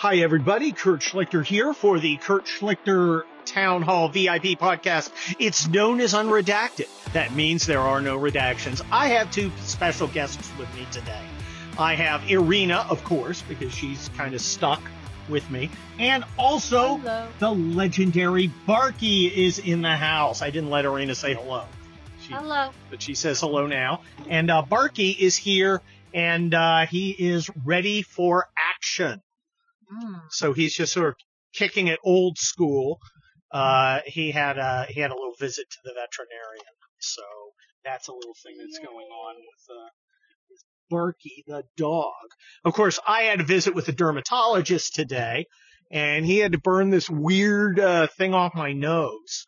Hi, everybody. Kurt Schlichter here for the Kurt Schlichter Town Hall VIP podcast. It's known as Unredacted. That means there are no redactions. I have two special guests with me today. I have Irina, of course, because she's kind of stuck with me. And also, Hello. the legendary Barky is in the house. I didn't let Irina say hello. She, Hello. but she says hello now. And uh, Barky is here, and uh, he is ready for action. Mm. So he's just sort of kicking it old school. Uh, he had a he had a little visit to the veterinarian, so that's a little thing that's going on with uh, Barky the dog. Of course, I had a visit with a dermatologist today, and he had to burn this weird uh, thing off my nose.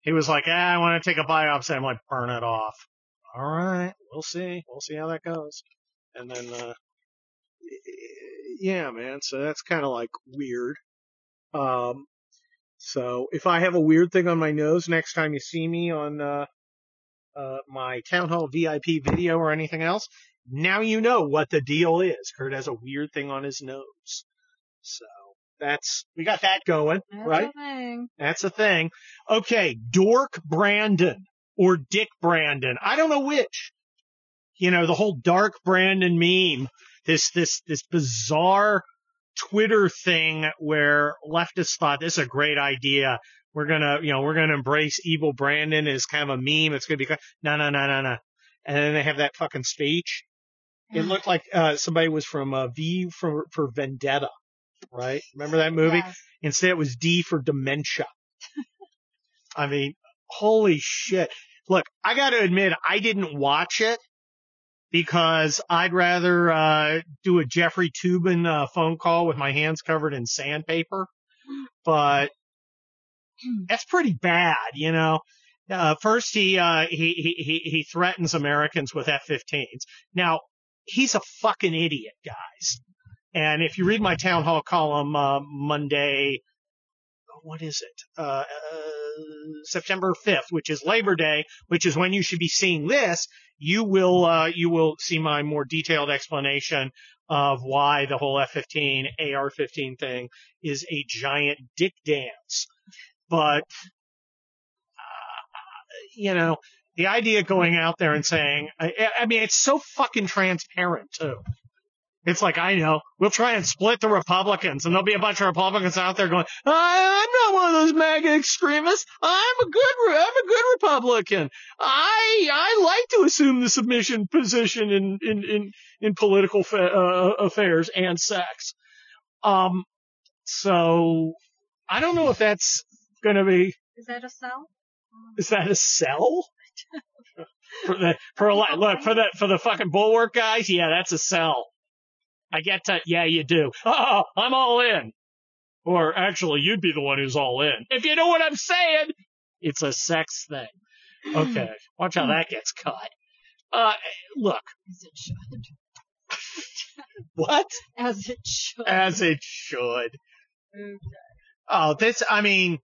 He was like, ah, "I want to take a biopsy." I'm like, "Burn it off." All right, we'll see. We'll see how that goes. And then, uh, yeah, man. So that's kind of like weird. Um, so if I have a weird thing on my nose next time you see me on uh, uh, my town hall VIP video or anything else, now you know what the deal is. Kurt has a weird thing on his nose. So that's we got that going, That's right? a thing. That's a thing. Okay, Dork Brandon or Dick Brandon. I don't know which. You know, the whole Dark Brandon meme. This this this bizarre Twitter thing where leftists thought this is a great idea. We're gonna, you know, we're gonna embrace evil Brandon as kind of a meme. It's gonna be no, no, no, no, no. And then they have that fucking speech. It looked like uh, somebody was from uh, V for for Vendetta, right? Remember that movie? Yes. Instead, it was D for dementia. I mean, holy shit. Look, I got to admit, I didn't watch it because I'd rather uh, do a Jeffrey Toobin uh, phone call with my hands covered in sandpaper. But that's pretty bad, you know. Uh, first, he, uh, he he he he threatens Americans with F-15s. Now, he's a fucking idiot, guys. And if you read my town hall column uh, Monday, what is it? Uh, September 5th, which is Labor Day, which is when you should be seeing this, you will uh, you will see my more detailed explanation of why the whole F-15 AR-15 thing is a giant dick dance. But uh, you know, the idea going out there and saying, I, I mean, it's so fucking transparent too. It's like, I know, we'll try and split the Republicans and there'll be a bunch of Republicans out there going, I, I'm not one of those MAGA extremists. I'm a good, I'm a good Republican. I, I like to assume the submission position in, in, in, in political fa- uh, affairs and sex. Um, so I don't know if that's going to be Is that a cell? is that a cell? for the for a lot look for the for the fucking bulwark guys, yeah, that's a cell. I get to yeah, you do. Oh, I'm all in. Or actually, you'd be the one who's all in. If you know what I'm saying, it's a sex thing. Okay, watch how that gets cut. Uh, look, As it should. what? As it should. As it should. Okay. Oh, this, I mean,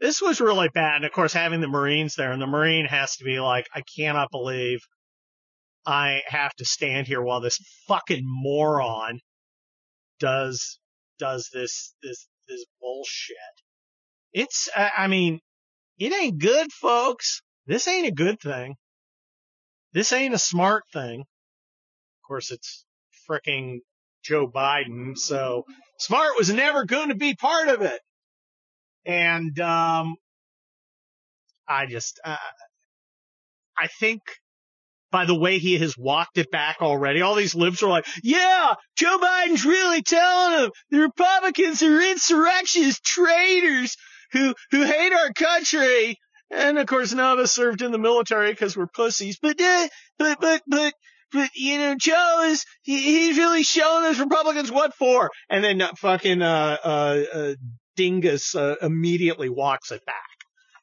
this was really bad. And of course, having the Marines there, and the Marine has to be like, I cannot believe I have to stand here while this fucking moron does, does this, this, this bullshit. It's, I mean, it ain't good, folks. This ain't a good thing. This ain't a smart thing. Of course, it's fricking Joe Biden, so smart was never going to be part of it. And um, I just, uh, I think by the way he has walked it back already, all these libs are like, yeah, Joe Biden's really telling them the Republicans are insurrectionists, traitors who who hate our country. And of course, none of us served in the military because we're pussies. But uh, but but but but you know, Joe is he, he's really showing us Republicans what for. And then uh, fucking uh uh, uh Dingus uh, immediately walks it back.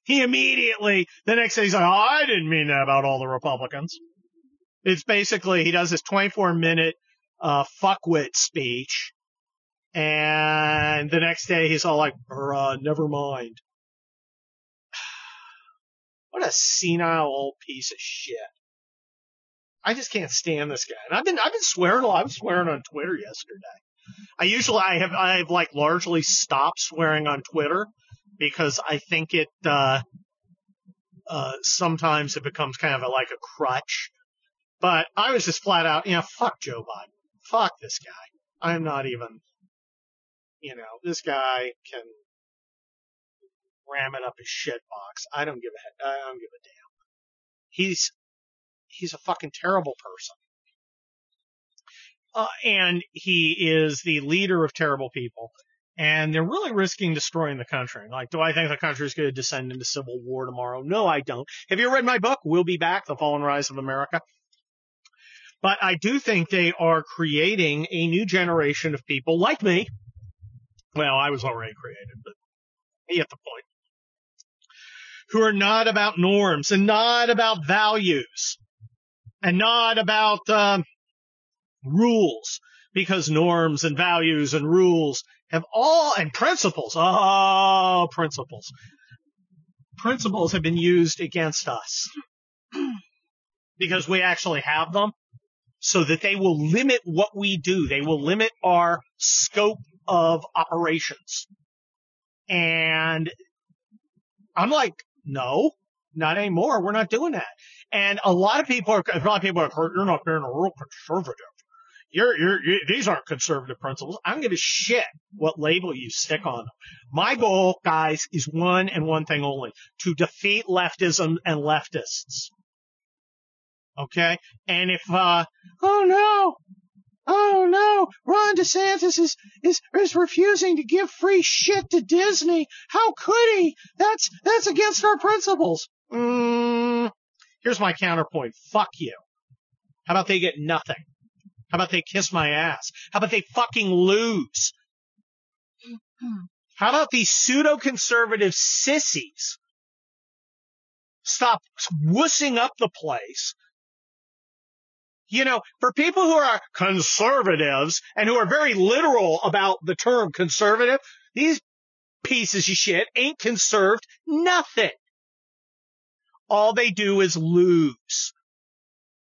He immediately the next day he's like, oh, I didn't mean that about all the Republicans. It's basically he does this 24 minute uh fuckwit speech, and the next day he's all like, uh, never mind. What a senile old piece of shit. I just can't stand this guy. And I've been I've been swearing a lot. I was swearing on Twitter yesterday. I usually I have I've like largely stopped swearing on Twitter because I think it uh uh sometimes it becomes kind of a, like a crutch. But I was just flat out, you know, fuck Joe Biden. Fuck this guy. I'm not even you know, this guy can ram it up his shit box. I don't give a I don't give a damn. He's he's a fucking terrible person. Uh, and he is the leader of terrible people. And they're really risking destroying the country. Like, do I think the country is going to descend into civil war tomorrow? No, I don't. Have you read my book, We'll Be Back, The Fall and Rise of America? But I do think they are creating a new generation of people like me. Well, I was already created, but you get the point. Who are not about norms and not about values and not about um, rules because norms and values and rules have all and principles oh principles principles have been used against us because we actually have them so that they will limit what we do they will limit our scope of operations and i'm like no not anymore we're not doing that and a lot of people are a lot of people are you're not being a real conservative you're, you're, you these aren't conservative principles. I'm going to shit what label you stick on them. My goal, guys, is one and one thing only, to defeat leftism and leftists. Okay? And if, uh, oh no, oh no, Ron DeSantis is, is, is refusing to give free shit to Disney. How could he? That's, that's against our principles. Mm, here's my counterpoint. Fuck you. How about they get nothing? How about they kiss my ass? How about they fucking lose? How about these pseudo conservative sissies stop wussing up the place? You know, for people who are conservatives and who are very literal about the term conservative, these pieces of shit ain't conserved nothing. All they do is lose.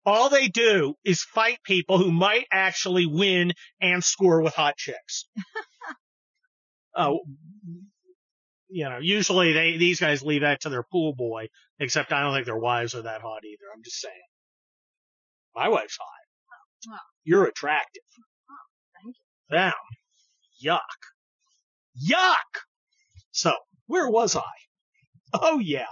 All they do is fight people who might actually win and score with hot chicks. Oh, you know, usually they these guys leave that to their pool boy. Except I don't think their wives are that hot either. I'm just saying. My wife's hot. Wow. You're attractive. Oh, Thank you. Damn. Yuck. Yuck. So where was I? Oh yeah.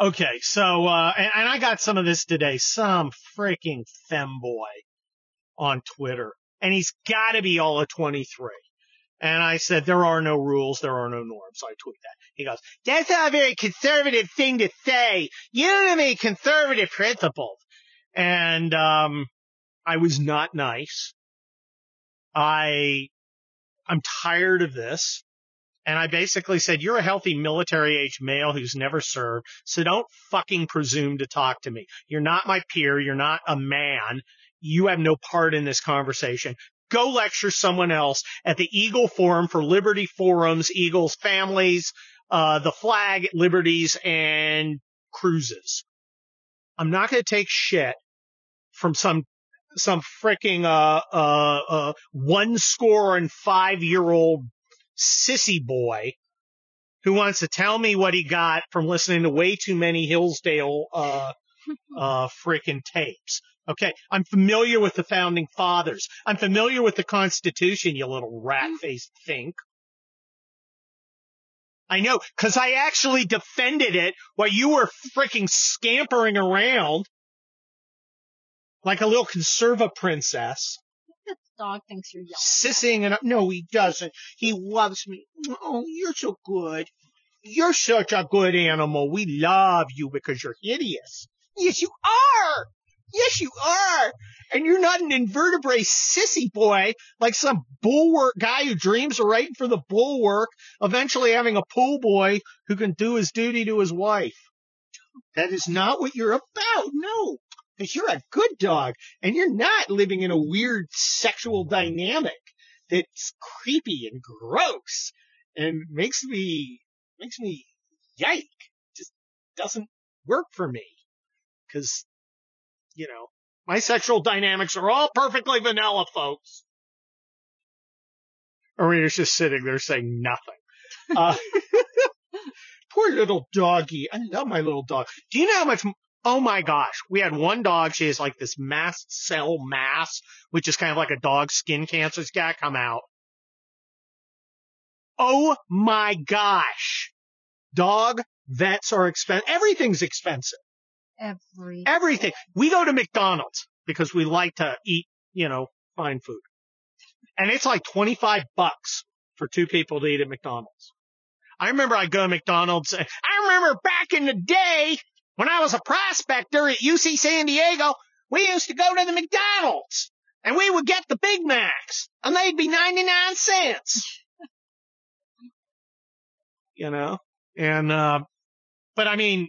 Okay, so uh, and, and I got some of this today. Some freaking femboy on Twitter, and he's got to be all of 23. And I said, there are no rules, there are no norms. So I tweet that. He goes, that's not a very conservative thing to say. You don't have any conservative principles. And um, I was not nice. I I'm tired of this. And I basically said, you're a healthy military age male who's never served, so don't fucking presume to talk to me. You're not my peer. You're not a man. You have no part in this conversation. Go lecture someone else at the Eagle Forum for Liberty Forums, Eagles families, uh, the flag, liberties, and cruises. I'm not going to take shit from some some freaking uh, uh, uh, one score and five year old sissy boy who wants to tell me what he got from listening to way too many Hillsdale uh uh freaking tapes. Okay, I'm familiar with the founding fathers. I'm familiar with the Constitution, you little rat-faced think. I know, cause I actually defended it while you were freaking scampering around like a little conserva princess The dog thinks you're young. sissing and no, he doesn't. He loves me. Oh, you're so good. You're such a good animal. We love you because you're hideous. Yes, you are. Yes, you are. And you're not an invertebrate sissy boy like some bulwark guy who dreams of writing for the bulwark, eventually having a pool boy who can do his duty to his wife. That is not what you're about. No. Because you're a good dog and you're not living in a weird sexual dynamic that's creepy and gross and makes me, makes me yike. Just doesn't work for me. Cause, you know, my sexual dynamics are all perfectly vanilla, folks. Irina's just sitting there saying nothing. Uh, poor little doggy. I love my little dog. Do you know how much? Oh my gosh. We had one dog. She has like this mast cell mass, which is kind of like a dog skin cancer. It's got to come out. Oh my gosh. Dog vets are expensive. Everything's expensive. Every Everything. We go to McDonald's because we like to eat, you know, fine food. And it's like 25 bucks for two people to eat at McDonald's. I remember I go to McDonald's. I remember back in the day when I was a prospector at UC San Diego, we used to go to the McDonald's and we would get the Big Macs and they'd be 99 cents. you know, and, uh, but I mean,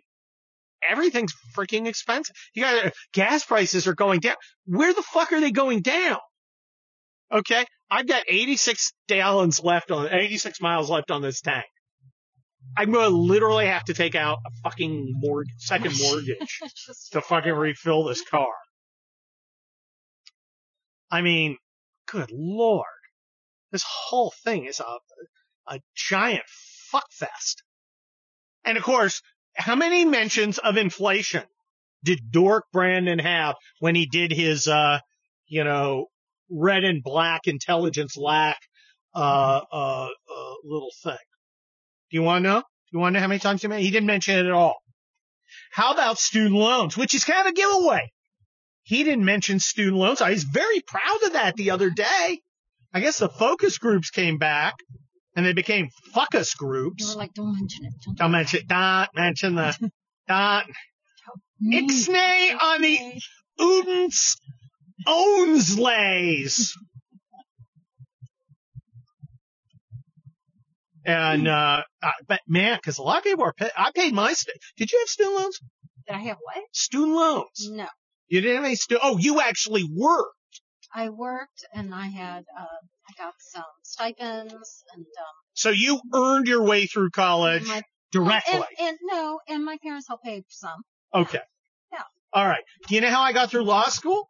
everything's freaking expensive. You got gas prices are going down. Where the fuck are they going down? Okay. I've got 86 gallons left on, 86 miles left on this tank. I'm going to literally have to take out a fucking mortgage, second mortgage to fucking refill this car. I mean, good lord. This whole thing is a, a giant fuckfest. And of course, how many mentions of inflation did Dork Brandon have when he did his, uh, you know, red and black intelligence lack, uh, uh, uh, little thing? Do you want to know? Do you want to know how many times he mentioned? He didn't mention it at all. How about student loans, which is kind of a giveaway? He didn't mention student loans. I was very proud of that the other day. I guess the focus groups came back and they became fuckus groups. were like, don't mention it. Don't mention, it. don't mention the, don't. Me. Ixnay on the Udens Ownslays. And, uh, uh, but man, cause a lot of people are, pay- I paid my, st- did you have student loans? Did I have what? Student loans. No. You didn't have any stu- oh, you actually worked. I worked and I had, uh, I got some stipends and, um, So you earned your way through college my, directly. and, and no, and my parents helped pay for some. okay. Yeah. All right. Do you know how I got through law school?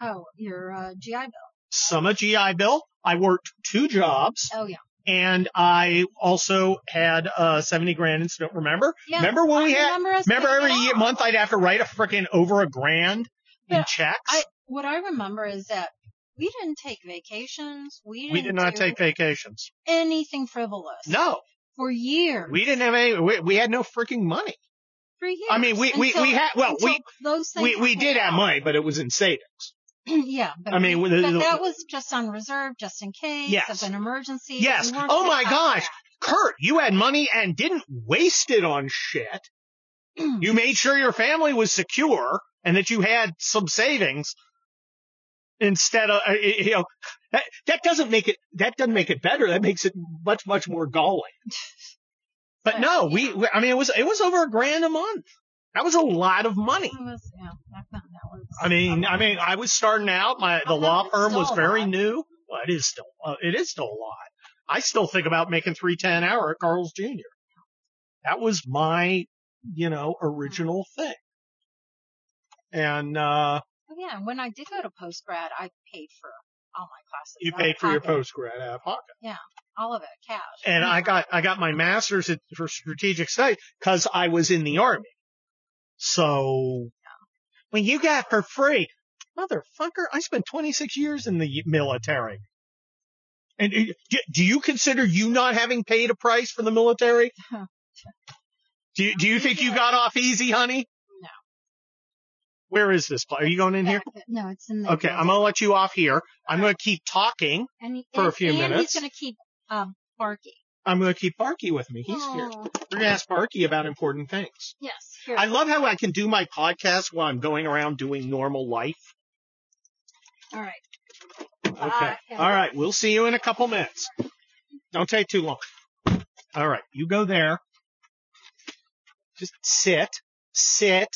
Oh, your, uh, GI Bill. Some a GI Bill. I worked two jobs Oh, yeah. And I also had, uh, 70 grand in student. Remember? Yeah. Remember when I we had, remember, remember every year, month I'd have to write a freaking over a grand in checks? I, what I remember is that we didn't take vacations. We didn't we did not do take vacations. anything frivolous. No, For years. we didn't have any, we, we had no freaking money. For years. I mean, we, we, Until- we had, well, we, those we, we did have money, but it was in savings. yeah, but, I mean, with the- the- that was just on reserve, just in case Yes. of an emergency. Yes. Oh my gosh. Kurt, you had money and didn't waste it on shit. You made sure your family was secure and that you had some savings instead of, uh, you know, that, that doesn't make it, that doesn't make it better. That makes it much, much more galling. But no, we, we- I mean, it was, it was over a grand a month. That was a lot of money. It was, yeah, back then. I mean, I mean, I was starting out. My the law firm was very new. Well, it is still uh, it is still a lot. I still think about making three ten hour at Carl's Jr. That was my you know original thing. And uh Oh, yeah, when I did go to post grad, I paid for all my classes. you paid for your post grad out of pocket. Yeah, all of it, cash. And I got I got my master's at, for strategic studies because I was in the army. So when you got for free, motherfucker, I spent 26 years in the military. And uh, do- you consider you not having paid a price for the military? Do you, do you think you got off easy, honey? No. Where is this? Are you going in here? No, it's in the. Okay, I'm gonna let you off here. I'm gonna keep talking. he- for a few and minutes. He's gonna keep um Barky. I'm gonna keep Barky with me. He's here. Oh, We're gonna ask Barky about important things. Yes. I love how I can do my podcast while I'm going around doing normal life. all right. Okay. Bye. All right. We'll see you in a couple minutes. Don't take too long. All right. You go there. Just sit. Sit.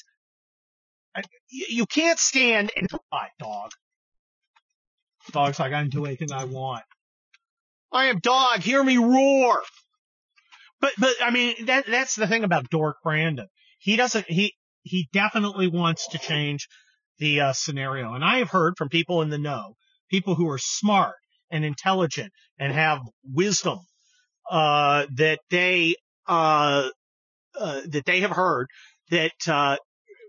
I- You can't stand and Hi, dog. Dog's like, I can do anything I want. I am dog. Hear me roar. But, but, I mean, that, that's the thing about Dork Brandon. He doesn't, he, he definitely wants to change the uh, scenario. And I have heard from people in the know, people who are smart, and intelligent and have wisdom, uh, that they, uh, uh, that they have heard that, uh,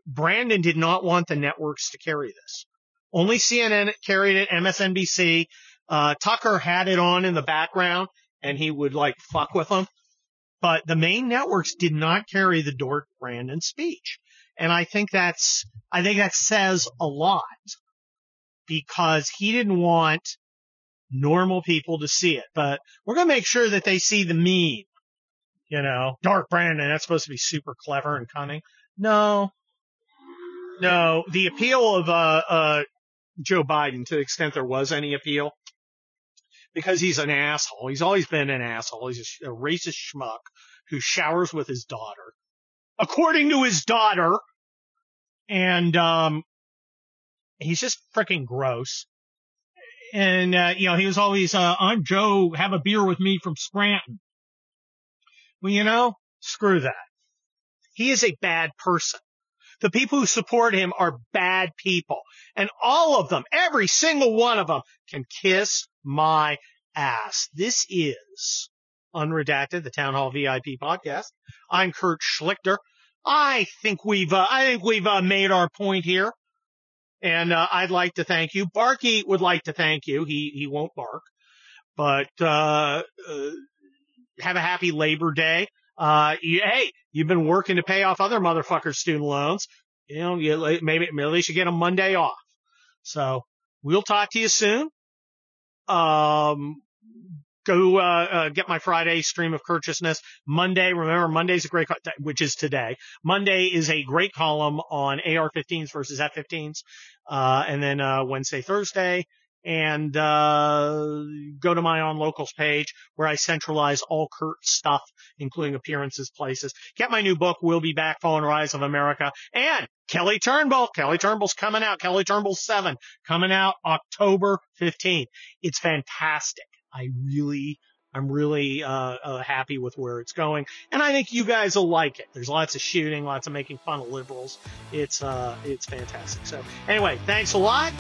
Brandon did not want the networks to carry this. Only CNN carried it, MSNBC, uh, Tucker had it on in the background and he would like fuck with them. But the main networks did not carry the Dork Brandon speech. And I think that's, I think that says a lot because he didn't want normal people to see it. But we're going to make sure that they see the meme. You know, Dark Brandon, that's supposed to be super clever and cunning. No. No, the appeal of, uh, uh, Joe Biden, to the extent there was any appeal, because he's an asshole. He's always been an asshole. He's a, a racist schmuck who showers with his daughter, according to his daughter. And, um, he's just freaking gross. And, uh, you know, he was always, uh, Joe, have a beer with me from Scranton. Well, you know, screw that. He is a bad person. The people who support him are bad people. And all of them, every single one of them can kiss my ass. This is Unredacted, the Town Hall VIP podcast. I'm Kurt Schlichter. I think we've, uh, I think we've uh, made our point here. And, uh, I'd like to thank you. Barky would like to thank you. He, he won't bark, but, uh, uh have a happy Labor Day. Uh, you, hey, you've been working to pay off other motherfuckers' student loans. You know, you, maybe, maybe at least you get a Monday off. So we'll talk to you soon. Um, go, uh, uh, get my Friday stream of courteousness. Monday, remember Monday's a great, which is today. Monday is a great column on AR-15s versus F-15s. Uh, and then, uh, Wednesday, Thursday, and uh, go to my on locals page where I centralize all Kurt stuff, including appearances, places. Get my new book, We'll Be Back, Fall and Rise of America, and Kelly Turnbull. Kelly Turnbull's coming out. Kelly Turnbull 7 coming out October 15th. It's fantastic. I really, I'm really uh, uh, happy with where it's going, and I think you guys will like it. There's lots of shooting, lots of making fun of liberals. It's uh, it's fantastic. So anyway, thanks a lot.